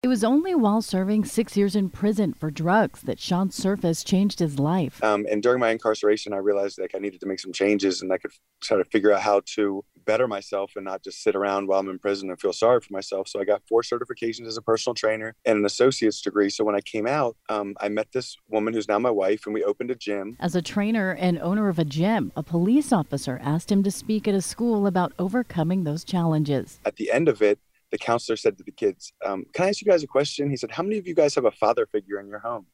It was only while serving six years in prison for drugs that Sean Surface changed his life. Um, and during my incarceration, I realized like I needed to make some changes and I could try to figure out how to better myself and not just sit around while I'm in prison and feel sorry for myself. So I got four certifications as a personal trainer and an associate's degree. So when I came out, um, I met this woman who's now my wife and we opened a gym. As a trainer and owner of a gym, a police officer asked him to speak at a school about overcoming those challenges. At the end of it, the counselor said to the kids, um, Can I ask you guys a question? He said, How many of you guys have a father figure in your home?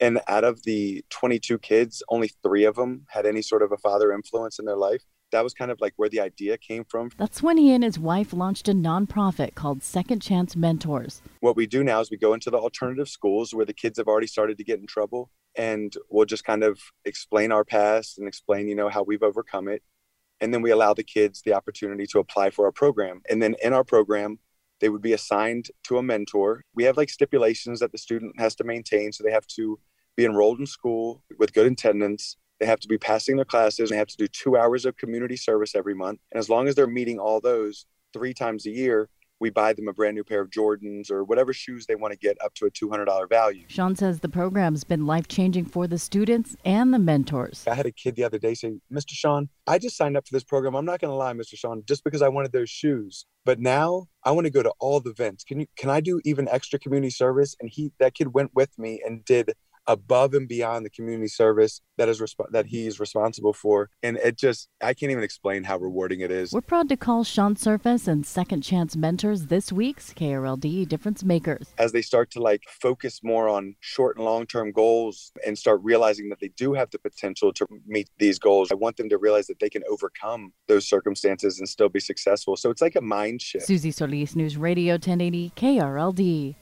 And out of the 22 kids, only three of them had any sort of a father influence in their life. That was kind of like where the idea came from. That's when he and his wife launched a nonprofit called Second Chance Mentors. What we do now is we go into the alternative schools where the kids have already started to get in trouble, and we'll just kind of explain our past and explain, you know, how we've overcome it. And then we allow the kids the opportunity to apply for our program. And then in our program, they would be assigned to a mentor. We have like stipulations that the student has to maintain. So they have to be enrolled in school with good attendance. They have to be passing their classes. They have to do two hours of community service every month. And as long as they're meeting all those three times a year, we buy them a brand new pair of Jordans or whatever shoes they want to get up to a $200 value. Sean says the program's been life changing for the students and the mentors. I had a kid the other day say, Mr. Sean, I just signed up for this program. I'm not going to lie, Mr. Sean, just because I wanted those shoes. But now I want to go to all the events. Can you can I do even extra community service? And he that kid went with me and did above and beyond the community service that is resp- that he's responsible for. And it just i can't even explain how rewarding it is. We're proud to call sean surface and second chance mentors this week's krld difference makers. As they start to like focus more on short and long term goals and start realizing that they do have the potential to meet these goals i want them to realize that they can overcome those circumstances and still be successful. So it's like a mind shift. Susie solis news radio 1080 krld